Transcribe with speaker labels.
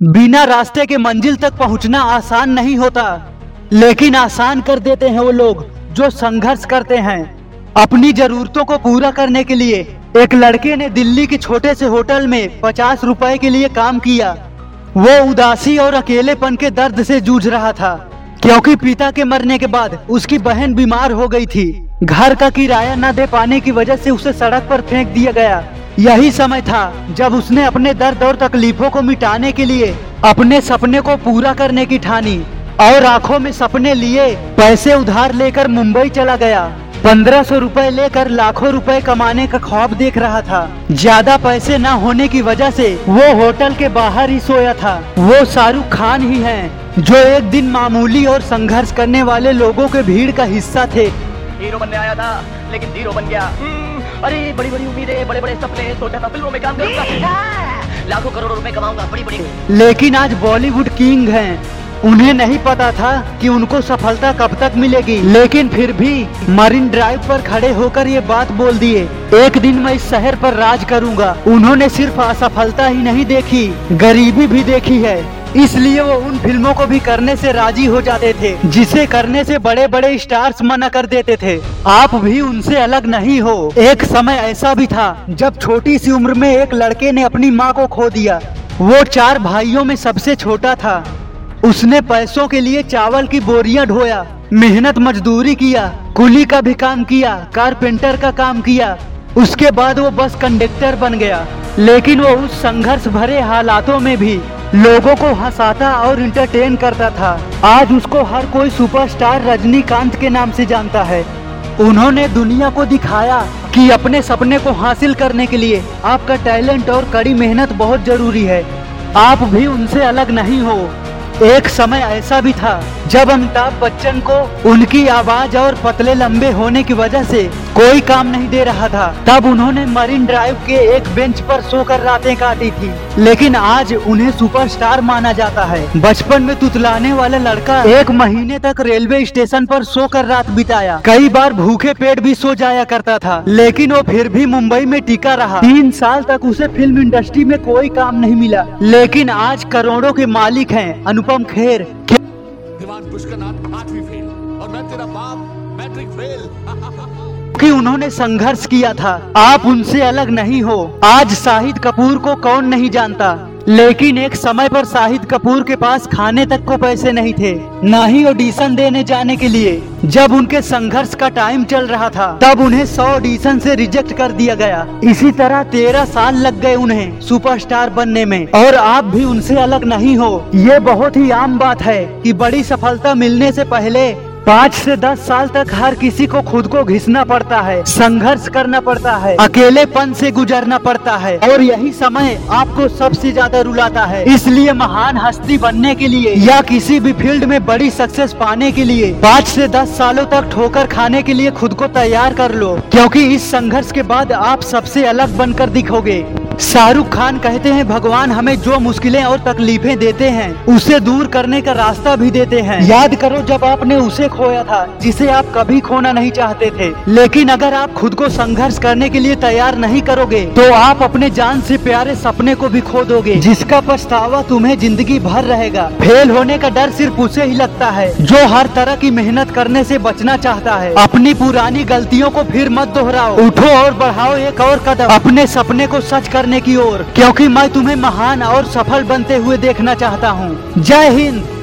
Speaker 1: बिना रास्ते के मंजिल तक पहुँचना आसान नहीं होता। लेकिन आसान कर देते हैं वो लोग जो संघर्ष करते हैं। अपनी जरूरतों को पूरा करने के लिए एक लड़के ने दिल्ली के छोटे से होटल में पचास रुपए के लिए काम किया। वो उदासी और अकेलेपन के दर्द से जूझ रहा था, क्योंकि पिता के मरने के बाद उसकी बहन बीमार हो गई थी। घर का किराया न दे पाने की वजह से उसे सड़क पर फेंक दिया गया। यही समय था जब उसने अपने दर्द और तकलीफों को मिटाने के लिए अपने सपने को पूरा करने की ठानी और आँखों में सपने लिए पैसे उधार लेकर मुंबई चला गया। पंद्रह सौ रूपए लेकर लाखों रुपए कमाने का ख्वाब देख रहा था। ज़्यादा पैसे न होने की वजह से वो होटल के बाहर ही सोया था। वो शाहरुख खान ही हैं, जो एक दिन मामूली और संघर्ष करने वाले लोगों के भीड़ का हिस्सा थे।
Speaker 2: हीरो बनने आया था लेकिन ज़ीरो बन गया। अरे बड़ी बड़ी उम्मीदें बड़े बड़े सपने सोचा था फ़िल्मों में काम करूँगा। लाखों करोड़ों रुपए कमाऊँगा बड़ी बड़ी
Speaker 1: लेकिन आज बॉलीवुड किंग हैं। उन्हें नहीं पता था कि उनको सफलता कब तक मिलेगी। लेकिन फिर भी मरीन ड्राइव पर खड़े होकर ये बात बोल दिए। एक दिन मैं इस शहर पर राज करूँगा। उन्होंने सिर्फ़ असफलता ही नहीं देखी गरीबी भी देखी है। इसलिए वो उन फ़िल्मों को भी करने से राज़ी हो जाते थे, जिसे करने से बड़े बड़े स्टार्स मना कर देते थे। आप भी उनसे अलग नहीं हो। एक समय ऐसा भी था, जब छोटी सी उम्र में एक लड़के ने अपनी माँ को खो दिया। वो चार भाइयों में सबसे छोटा था। उसने पैसों के लिए चावल की बोरियाँ ढोया, मेहनत मजदूरी किया, कुली का भी काम किया, कारपेंटर का काम किया। उसके बाद वो बस कंडक्टर बन गया। लेकिन वो उस संघर्ष भरे हालातों में भी लोगों को हंसाता और इंटरटेन करता था। आज उसको हर कोई सुपरस्टार रजनीकांत के नाम से जानता है। उन्होंने दुनिया को दिखाया कि अपने सपने को हासिल करने के लिए आपका टैलेंट और कड़ी मेहनत बहुत ज़रूरी है। आप भी उनसे अलग नहीं हो। एक समय ऐसा भी था, जब अमिताभ बच्चन को उनकी आवाज़ और पतले लंबे होने की वजह से कोई काम नहीं दे रहा था। तब उन्होंने मरीन ड्राइव के एक बेंच पर सोकर रातें काटी थी। लेकिन आज उन्हें सुपरस्टार माना जाता है। बचपन में तुतलाने वाला लड़का एक महीने तक रेलवे स्टेशन पर सोकर रात बिताया। कई बार भूखे पेट भी सो जाया करता था। लेकिन वो फिर भी मुंबई में टिका रहा। तीन साल तक उसे फ़िल्म इंडस्ट्री में कोई काम नहीं मिला। लेकिन आज करोड़ों के मालिक हैं। अनुपम खेर
Speaker 3: दीवान पुष्करनाथ आठवीं फेल और मैं तेरा बाप मैट्रिक फेल।
Speaker 1: कि उन्होंने संघर्ष किया था। आप उनसे अलग नहीं हो। आज शाहिद कपूर को कौन नहीं जानता? लेकिन एक समय पर शाहिद कपूर के पास खाने तक को पैसे नहीं थे, न ही ऑडिशन देने जाने के लिए। जब उनके संघर्ष का टाइम चल रहा था, तब उन्हें सौ ऑडिशन से रिजेक्ट कर दिया गया। इसी तरह तेरह साल लग गए उन्हें सुपरस्टार बनने में, और आप भी उनसे अलग नहीं हो। ये बहुत ही आम बात है कि बड़ी सफलता मिलने से पहले पाँच से दस साल तक हर किसी को खुद को घिसना पड़ता है, संघर्ष करना पड़ता है, अकेलेपन से गुजरना पड़ता है, और यही समय आपको सबसे ज़्यादा रुलाता है। इसलिए महान हस्ती बनने के लिए या किसी भी फ़ील्ड में बड़ी सक्सेस पाने के लिए पाँच से दस सालों तक ठोकर खाने के लिए खुद को तैयार कर लो, क्योंकि इस संघर्ष के बाद आप सबसे अलग बनकर दिखोगे। शाहरुख खान कहते हैं, भगवान हमें जो मुश्किलें और तकलीफें देते हैं, उसे दूर करने का रास्ता भी देते हैं। याद करो जब आपने उसे खोया था, जिसे आप कभी खोना नहीं चाहते थे। लेकिन अगर आप खुद को संघर्ष करने के लिए तैयार नहीं करोगे तो आप अपने जान से प्यारे सपने को भी खो दोगे, जिसका पछतावा तुम्हें ज़िंदगी भर रहेगा। फेल होने का डर सिर्फ़ उसे ही लगता है, जो हर तरह की मेहनत करने से बचना चाहता है। अपनी पुरानी गलतियों को फिर मत दोहराओ। उठो और बढ़ाओ एक और कदम। अपने सपने को सच करने की ओर, क्योंकि मैं तुम्हें महान और सफल बनते हुए देखना चाहता हूँ। जय हिंद।